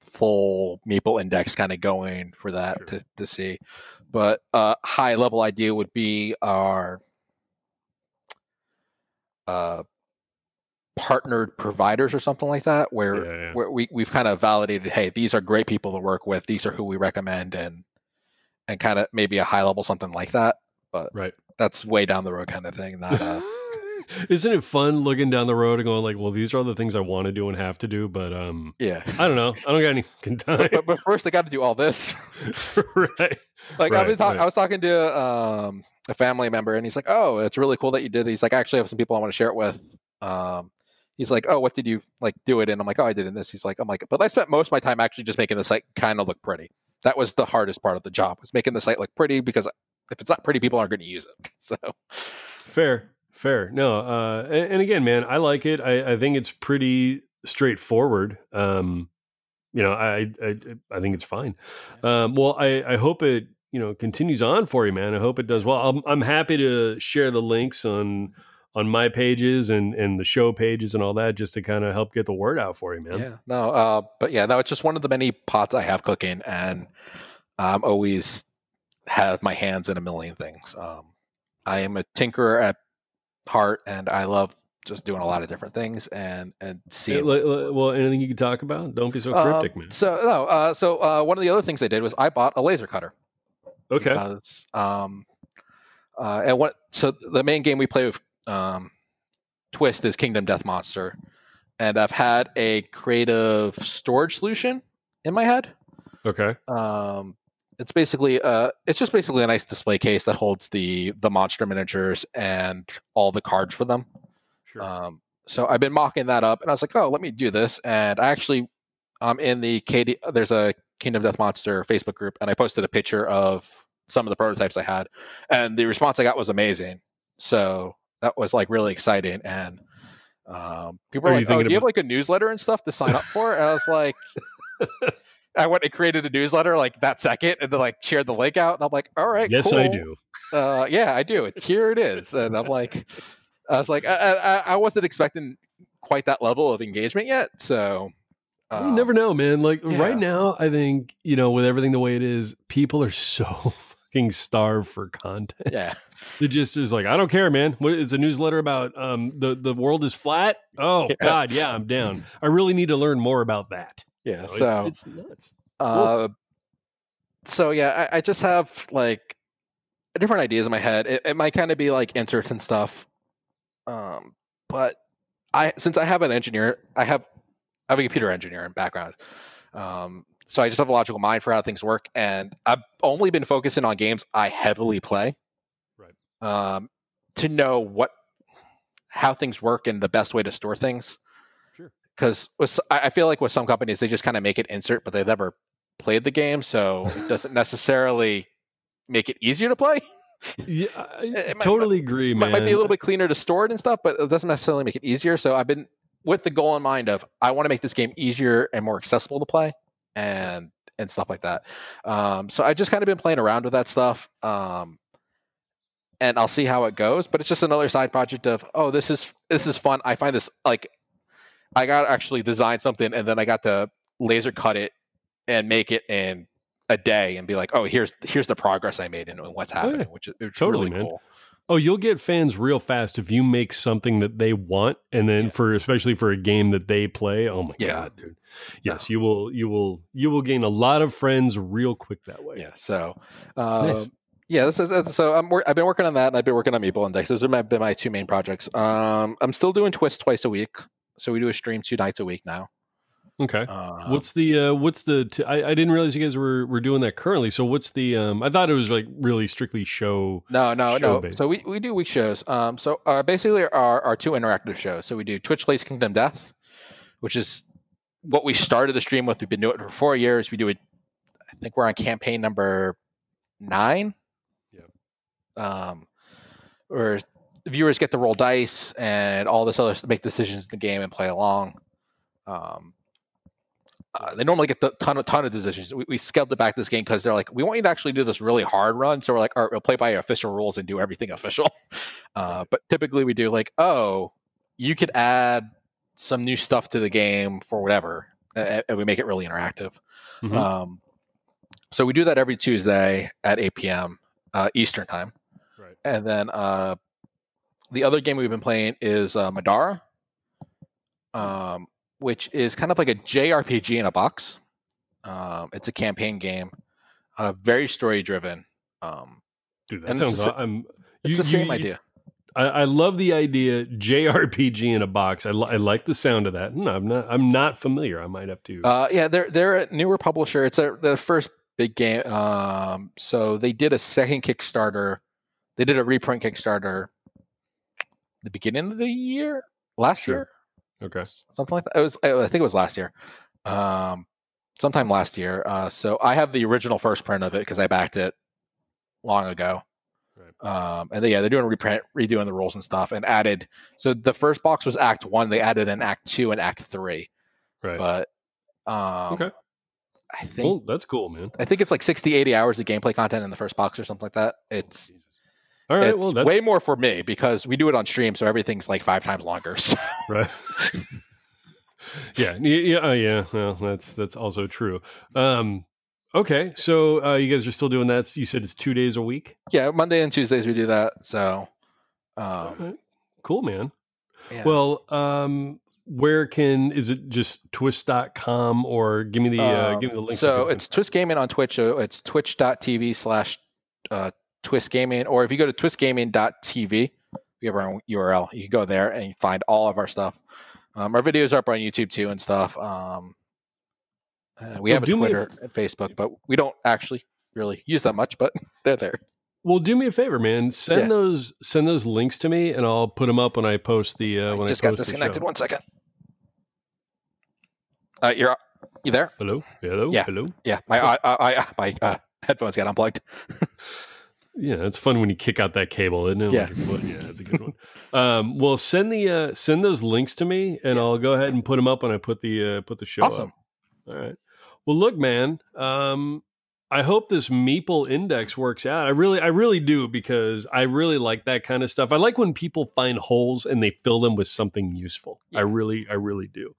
full Meeple index kind of going for that Sure. to, to see. But uh, high level idea would be our uh, partnered providers or something like that, where Yeah, yeah. where we we've kind of validated, hey, these are great people to work with. These are who we recommend, and and kind of maybe a high level something like that. But right. That's way down the road kind of thing. Not uh, Isn't it fun looking down the road and going like, "Well, these are all the things I want to do and have to do," but um, yeah. I don't know. I don't got any time. But, but, first, I got to do all this. right. Like I've been talk- right. I was talking to um, a family member, and he's like, "Oh, it's really cool that you did." it." He's like, "I actually have some people I want to share it with." Um, he's like, "Oh, what did you like do it in?" I'm like, "Oh, I did it in this." He's like, "I'm like, but I spent most of my time actually just making the site kind of look pretty. That was the hardest part of the job was making the site look pretty because if it's not pretty, people aren't going to use it." So Fair, fair. No, uh, and, and again, man, I like it. I, I think it's pretty straightforward. Um, you know, I, I, I think it's fine. Um, well, I, I hope it, you know, continues on for you, man. I hope it does well. I'm, I'm happy to share the links on, on my pages and, and the show pages and all that, just to kind of help get the word out for you, man. yeah, no, uh, but yeah, no, it's just one of the many pots I have cooking, and I'm always have my hands in a million things. Um, I am a tinkerer at heart, and I love just doing a lot of different things and and see. seeing. li- li- Well, anything you can talk about? Don't be so Um, cryptic, man. So no, uh, so uh, one of the other things I did was I bought a laser cutter. Okay. Because, um, uh, and what? So the main game we play with um, Twist is Kingdom Death Monster, and I've had a creative storage solution in my head. Okay. Um, it's basically uh, it's just basically a nice display case that holds the the monster miniatures and all the cards for them. Sure. Um, so I've been mocking that up, and I was like, oh, let me do this. And I actually, I'm um, in the KD, there's a Kingdom Death Monster Facebook group, and I posted a picture of some of the prototypes I had, and the response I got was amazing. So that was like really exciting, and um, people Are were like, "Oh, do you have like a newsletter and stuff to sign up for?" And I was like. I went and created a newsletter like that second, and then like shared the link out, and I'm like, "All right, yes, I do. uh, yeah, I do. Here it is, and I'm like, I was like, I, I, I wasn't expecting quite that level of engagement yet. So you um, never know, man. Like yeah. right now, I think you know, with everything the way it is, people are so fucking starved for content. Yeah, It just is like, I don't care, man. What is a newsletter about? Um, the the world is flat. Oh Yeah. God, yeah, I'm down. I really need to learn more about that. You yeah. know, So, it's, it's nuts. uh, so yeah, I, I just have like different ideas in my head. It, it might kind of be like inserts and stuff, um, but I since I have an engineer, I have I have a computer engineer in background. Um, so I just have a logical mind for how things work, and I've only been focusing on games I heavily play. Right. Um, to know what how things work and the best way to store things. Sure. because I I feel like with some companies they just kind of make it insert, but they've never played the game, so it doesn't necessarily make it easier to play. Yeah, I It might- totally agree, Might, man. might be a little bit cleaner to store it and stuff, but it doesn't necessarily make it easier. So I've been with the goal in mind of I want to make this game easier and more accessible to play, and and stuff like that. Um, so I just kind of been playing around with that stuff, um, and I'll see how it goes. But it's just another side project of oh, this is this is fun. I find this like I got to actually design something, and then I got to laser cut it and make it in a day, and be like, oh, here's here's the progress I made and what's Oh, yeah. happening, which is Totally, man. cool. Oh, you'll get fans real fast if you make something that they want, and then Yeah. for especially for a game that they play. Oh my Yeah. god, dude! Yes, you will. You will. You will gain a lot of friends real quick that way. Yeah. So, um, Nice. yeah, this is uh, so. I'm. I've been working on that, and I've been working on Meeple Index. Those have my- been my two main projects. Um, I'm still doing Twist twice a week, so we do a stream two nights a week now. Okay. Um, What's the uh, what's the t- I, I didn't realize you guys were were doing that currently. So what's the um I thought it was like really strictly show. no, no, no. show-based? So we, we do week shows. Um, so uh, basically our our two interactive shows. So we do Twitch plays Kingdom Death, which is what we started the stream with. We've been doing it for four years. We do it. I think we're on campaign number nine. Yeah. um, or viewers get to roll dice and all this other make decisions in the game and play along. Um, uh, they normally get the ton of ton of decisions. We, we scaled it back this game because they're like, we want you to actually do this really hard run. So we're like, all right, we'll play by official rules and do everything official. Uh, but typically we do like, oh, you could add some new stuff to the game for whatever, a- and we make it really interactive. Mhm. Um, so we do that every Tuesday at 8 p.m. Uh, Eastern time. Right. And then uh, the other game we've been playing is uh, Madara, um, which is kind of like a JRPG in a box. Um, it's a campaign game, uh, very story driven. Um, Dude, that it's sounds. the aw- I'm. it's you- the same you- idea. I, I love the idea JRPG in a box. I, li- I like the sound of that. No, I'm not. I'm not familiar. I might have to. Uh, yeah, they're they're a newer publisher. It's a, the first big game. Um, so they did a second Kickstarter. They did a reprint Kickstarter. The beginning of the year, last Sure. year, okay. something like that. It was. I think it was last year. Um, sometime last year. Uh, so I have the original first print of it because I backed it long ago. Right. Um, and they, yeah, they're doing a reprint, redoing the rules and stuff, and added. So the first box was Act One. They added an Act Two and Act Three. Right. But um, Okay. I think well, that's cool, man. I think it's like 60, 80 hours of gameplay content in the first box or something like that. It's All right. it's well, that's way more for me because we do it on stream, so everything's like five times longer. So, right. yeah. Yeah. uh, yeah. Well, that's that's also true. Um. Okay. So uh, you guys are still doing that. You said it's two days a week. yeah, Monday and Tuesdays we do that. So, um, right. Cool, man. yeah. Well, um, where can is it just twist.com or give me the uh, Um, give me the link. So it's Twist Gaming on Twitch. So it's twitch.tv slash uh, Twist Gaming. Or if you go to twistgaming.tv, we have our own URL. You can go there and find all of our stuff. Um, our videos are up on YouTube too and stuff. Um, uh, we Well, have a me a Twitter and Facebook, but we don't actually really use that much, but they're there. Well, do me a favor, man. Send Yeah. those send those links to me, and I'll put them up when I post the uh, when I, just got post the disconnected. One second. Uh, you're you there? Hello, hello, Yeah. hello. Yeah, my I, I, I, my uh, headphones got unplugged. Yeah, it's fun when you kick out that cable, isn't it? Yeah. Foot. yeah, that's a good one. Um, well, send the uh, send those links to me, and I'll go ahead and put them up when I put the uh, put the show Awesome. up. All right. Well, look, man. Um, I hope this Meeple index works out. I really, I really do because I really like that kind of stuff. I like when people find holes and they fill them with something useful. I really, I really do.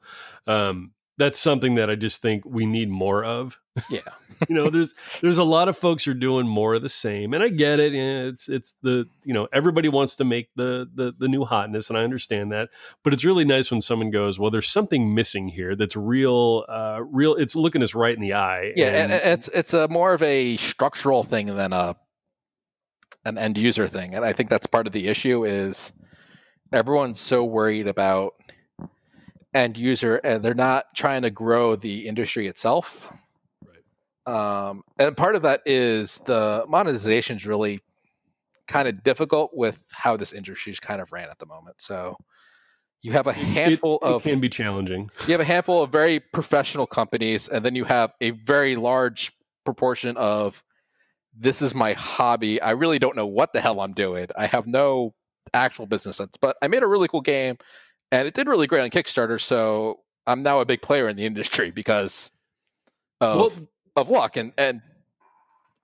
Um, that's something that I just think we need more of. Yeah. you know, there's there's a lot of folks who are doing more of the same, and I get it. It's it's the you know everybody wants to make the the the new hotness, and I understand that. But it's really nice when someone goes, "Well, there's something missing here that's real, uh, real. It's looking us right in the eye." Yeah, and, it's it's a more of a structural thing than a an end user thing, and I think that's part of the issue is everyone's so worried about end user, and they're not trying to grow the industry itself. Um, and part of that is the monetization is really kind of difficult with how this industry is kind of ran at the moment. So you have a handful it, it of can be challenging. You have a handful of very professional companies, and then you have a very large proportion of this is my hobby. I really don't know what the hell I'm doing. I have no actual business sense, but I made a really cool game, and it did really great on Kickstarter. So I'm now a big player in the industry because of well, of luck and and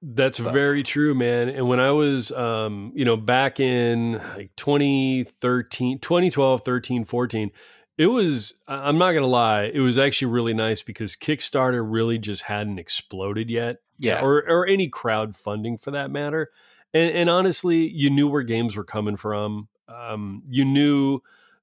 that's very true, man. And when I was, um, you know, back in like 2013, 2012, 13, 14, it was, I'm not going to lie, it was actually really nice because Kickstarter really just hadn't exploded yet. Yeah. Or, or any crowdfunding for that matter. And, and honestly, you knew where games were coming from. Um, you knew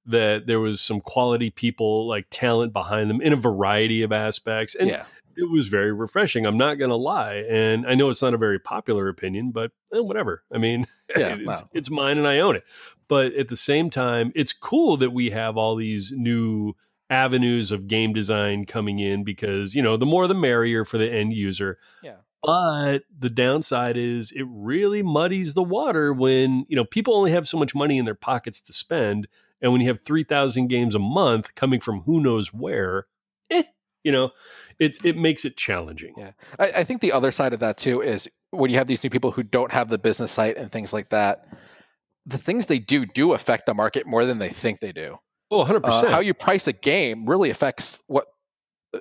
that there was some quality people, like talent behind them in a variety of aspects. And, yeah it was very refreshing. I'm not going to lie, and I know it's not a very popular opinion, but eh, whatever. I mean, yeah, it's, wow. it's mine and I own it. But at the same time, it's cool that we have all these new avenues of game design coming in because you know the more the merrier for the end user. Yeah. But the downside is it really muddies the water when you know people only have so much money in their pockets to spend, and when you have three thousand games a month coming from who knows where, eh, you know, it's it makes it challenging. Yeah, I, I think the other side of that too is when you have these new people who don't have the business site and things like that. The things they do do affect the market more than they think they do. Oh, 100%. Uh, how you price a game really affects what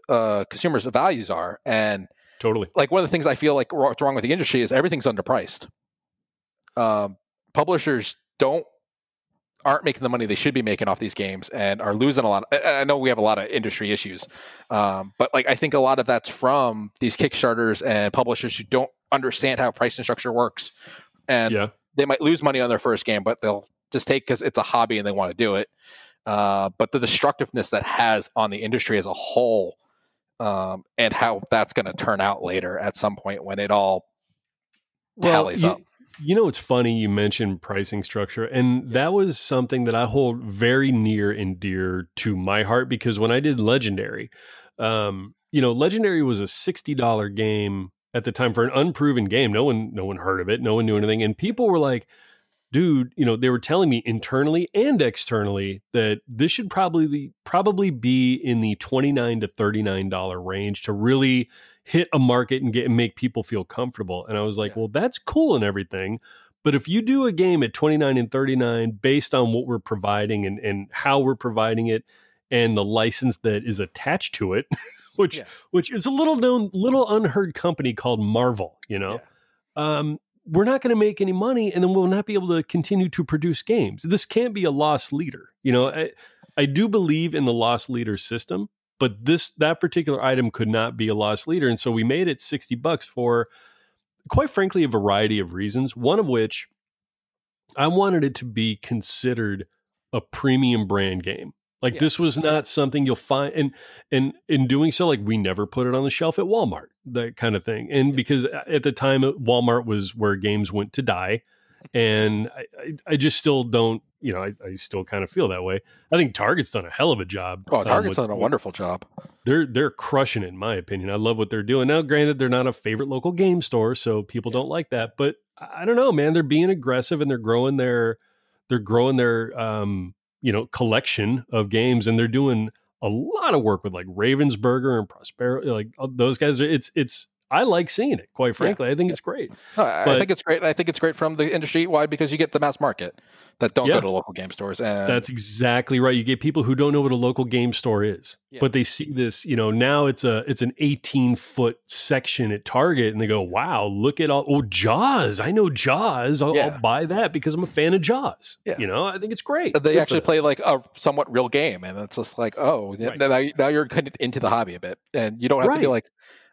uh, consumers' values are. And totally. Like one of the things I feel like what's wrong with the industry is everything's underpriced. Um, publishers don't aren't making the money they should be making off these games and are losing a lot. I know we have a lot of industry issues, um, but like I think a lot of that's from these Kickstarters and publishers who don't understand how pricing structure works, and yeah. they might lose money on their first game, but they'll just take because it's a hobby and they want to do it. Uh, but the destructiveness that has on the industry as a whole, um, and how that's going to turn out later at some point when it all well, tallies you, up. You know, it's funny you mentioned pricing structure, and that was something that I hold very near and dear to my heart because when I did Legendary, um, you know, Legendary was a sixty dollar game at the time for an unproven game. No one, no one heard of it. No one knew anything, and people were like, "Dude, you know," they were telling me internally and externally that this should probably be, probably be in the twenty nine to thirty nine dollar range to really hit a market and get and make people feel comfortable. And I was like, yeah. well, that's cool and everything. But if you do a game at 29 and 39 based on what we're providing and, and how we're providing it and the license that is attached to it, which yeah. which is a little known, little unheard company called Marvel, you know, yeah. um, we're not going to make any money and then we'll not be able to continue to produce games. This can't be a loss leader. You know, I, I do believe in the loss leader system, but this that particular item could not be a loss leader and so we made it 60 bucks for quite frankly a variety of reasons one of which i wanted it to be considered a premium brand game like yeah. this was not something you'll find and and in doing so like we never put it on the shelf at walmart that kind of thing and yeah. because uh, at the time uh, walmart was where games went to die and I, I, just still don't you know I, I, still kind of feel that way. I think target's done a hell of a job oh um, target's um, with, done a wonderful job. They're they're crushing it in my opinion. I love what they're doing. Now granted they're not a favorite local game store so people don't like that but i don't know man. They're being aggressive and they're growing their they're growing their um you know collection of games and they're doing a lot of work with like ravensburger and prosperity like those guys are it's it's I like seeing it. Quite frankly, yeah. I think it's great. I but, think it's great. I think it's great from the industry. Why? Because you get the mass market that don't yeah, go to local game stores. And that's exactly right. You get people who don't know what a local game store is, yeah. but they see this. You know, now it's a it's an eighteen foot section at Target, and they go, "Wow, look at all oh Jaws! I know Jaws. I'll, I'll buy that because I'm a fan of Jaws." Yeah. You know, I think it's great. They Good actually play like a somewhat real game, and it's just like, oh, right. now, now you're kind of into the hobby a bit, and you don't have right. to be like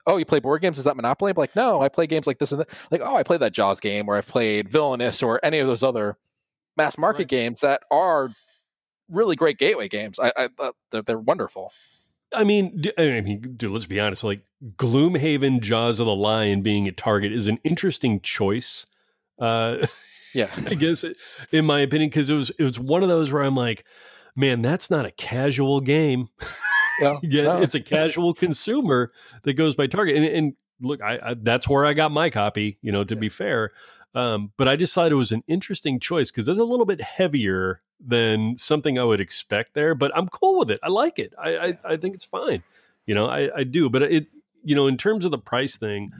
oh, you play board games? Is that Monopoly? I'm like, no, I play games like this and that. Like, oh, I played that Jaws game, or I played Villainous, or any of those other mass market right. games that are really great gateway games. I, I uh, they're, they're, wonderful. I mean, I mean, dude, let's be honest. Like Gloomhaven, Jaws of the Lion being at Target is an interesting choice. Uh, yeah, I guess in my opinion, because it was it was one of those where I'm like, man, that's not a casual game. yeah, it's a casual consumer that goes by Target. And, and look, I, I, that's where I got my copy. You know, to yeah. be fair, um, but I just thought it was an interesting choice because it's a little bit heavier than something I would expect there. But I'm cool with it. I like it. I I, I think it's fine. You know, I, I do. But it you know, in terms of the price thing,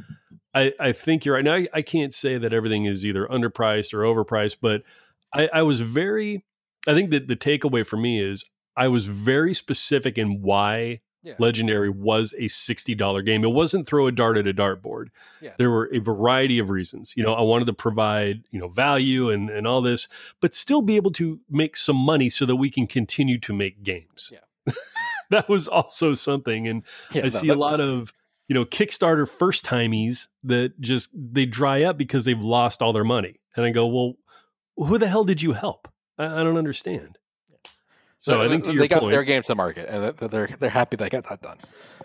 I, I think you're right. Now I, I can't say that everything is either underpriced or overpriced, but I, I was very I think that the takeaway for me is I was very specific in why Yeah. Legendary was a $60 game. It wasn't throw a dart at a dartboard. Yeah. There were a variety of reasons. You know, I wanted to provide, you know, value and, and all this, but still be able to make some money so that we can continue to make games. Yeah. that was also something. And Yeah, I see a lot of, you know, Kickstarter first timies that just they dry up because they've lost all their money. And I go, well, who the hell did you help? I, I don't understand. So I think to they got point, their game to the market, and they're- they're happy they got that done,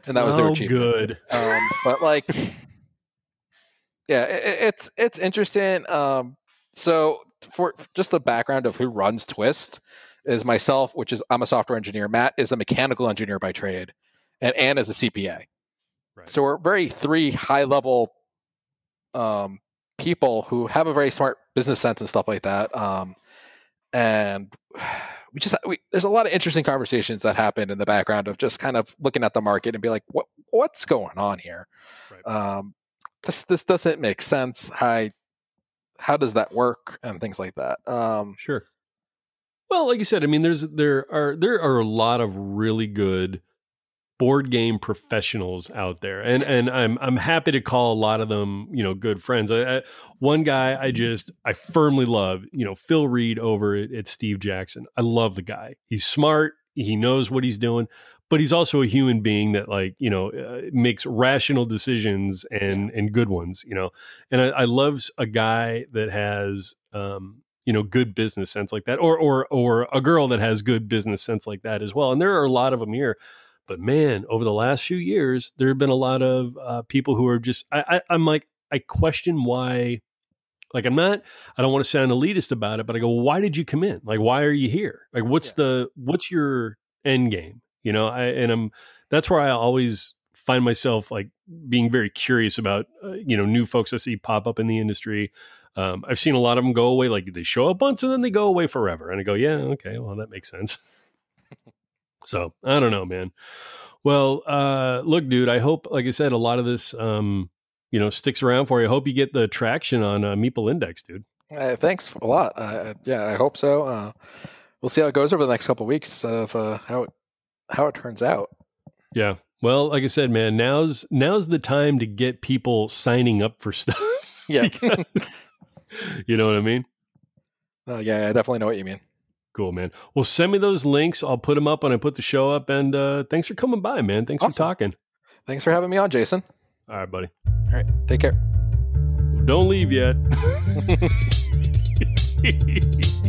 and that was their oh, achievement. good. um, but like yeah i i- it's it's interesting um, so for just the background of who runs twist is myself which is i'm a software engineer matt is a mechanical engineer by trade and anne is a cpa Right. so we're very three high level um, people who have a very smart business sense and stuff like that um, and we just we, there's a lot of interesting conversations that happen in the background of just kind of looking at the market and be like what what's going on here Right. um, this this doesn't make sense how how does that work and things like that um, Sure. Well, like you said, I mean, there's there are there are a lot of really good board game professionals out there, and and I'm I'm happy to call a lot of them, you know, good friends. I, I, one guy I just I firmly love, you know, Phil Reed over at, at Steve Jackson. I love the guy. He's smart. He knows what he's doing, but he's also a human being that like you know uh, makes rational decisions and and good ones. You know, and I, I love a guy that has um, you know good business sense like that, or or or a girl that has good business sense like that as well. And there are a lot of them here. But man, over the last few years, there have been a lot of uh, people who are just. I, I, I'm like, I question why. Like, I'm not. I don't want to sound elitist about it, but I go, why did you come in? Like, why are you here? Like, what's the what's your end game? You know, I and I'm. That's where I always find myself like being very curious about uh, you know new folks I see pop up in the industry. Um, I've seen a lot of them go away, like they show up once and then they go away forever, and I go, yeah, okay, well that makes sense. So I don't know, man. Well, uh, look, dude, I hope, like I said, a lot of this, um, you know, sticks around for you. I hope you get the traction on uh, Meeple Index, dude. uh, thanks a lot uh, yeah i hope so uh, we'll see how it goes over the next couple of weeks of uh, how it how it turns out Yeah. Well, like I said, man, now's now's the time to get people signing up for stuff. yeah Because- you know what I mean? uh, yeah i definitely know what you mean Cool, man. Well, send me those links. I'll put them up when I put the show up. And uh, thanks for coming by, man. Thanks for talking. thanks for having me on jason All right, buddy. all right take care Don't leave yet.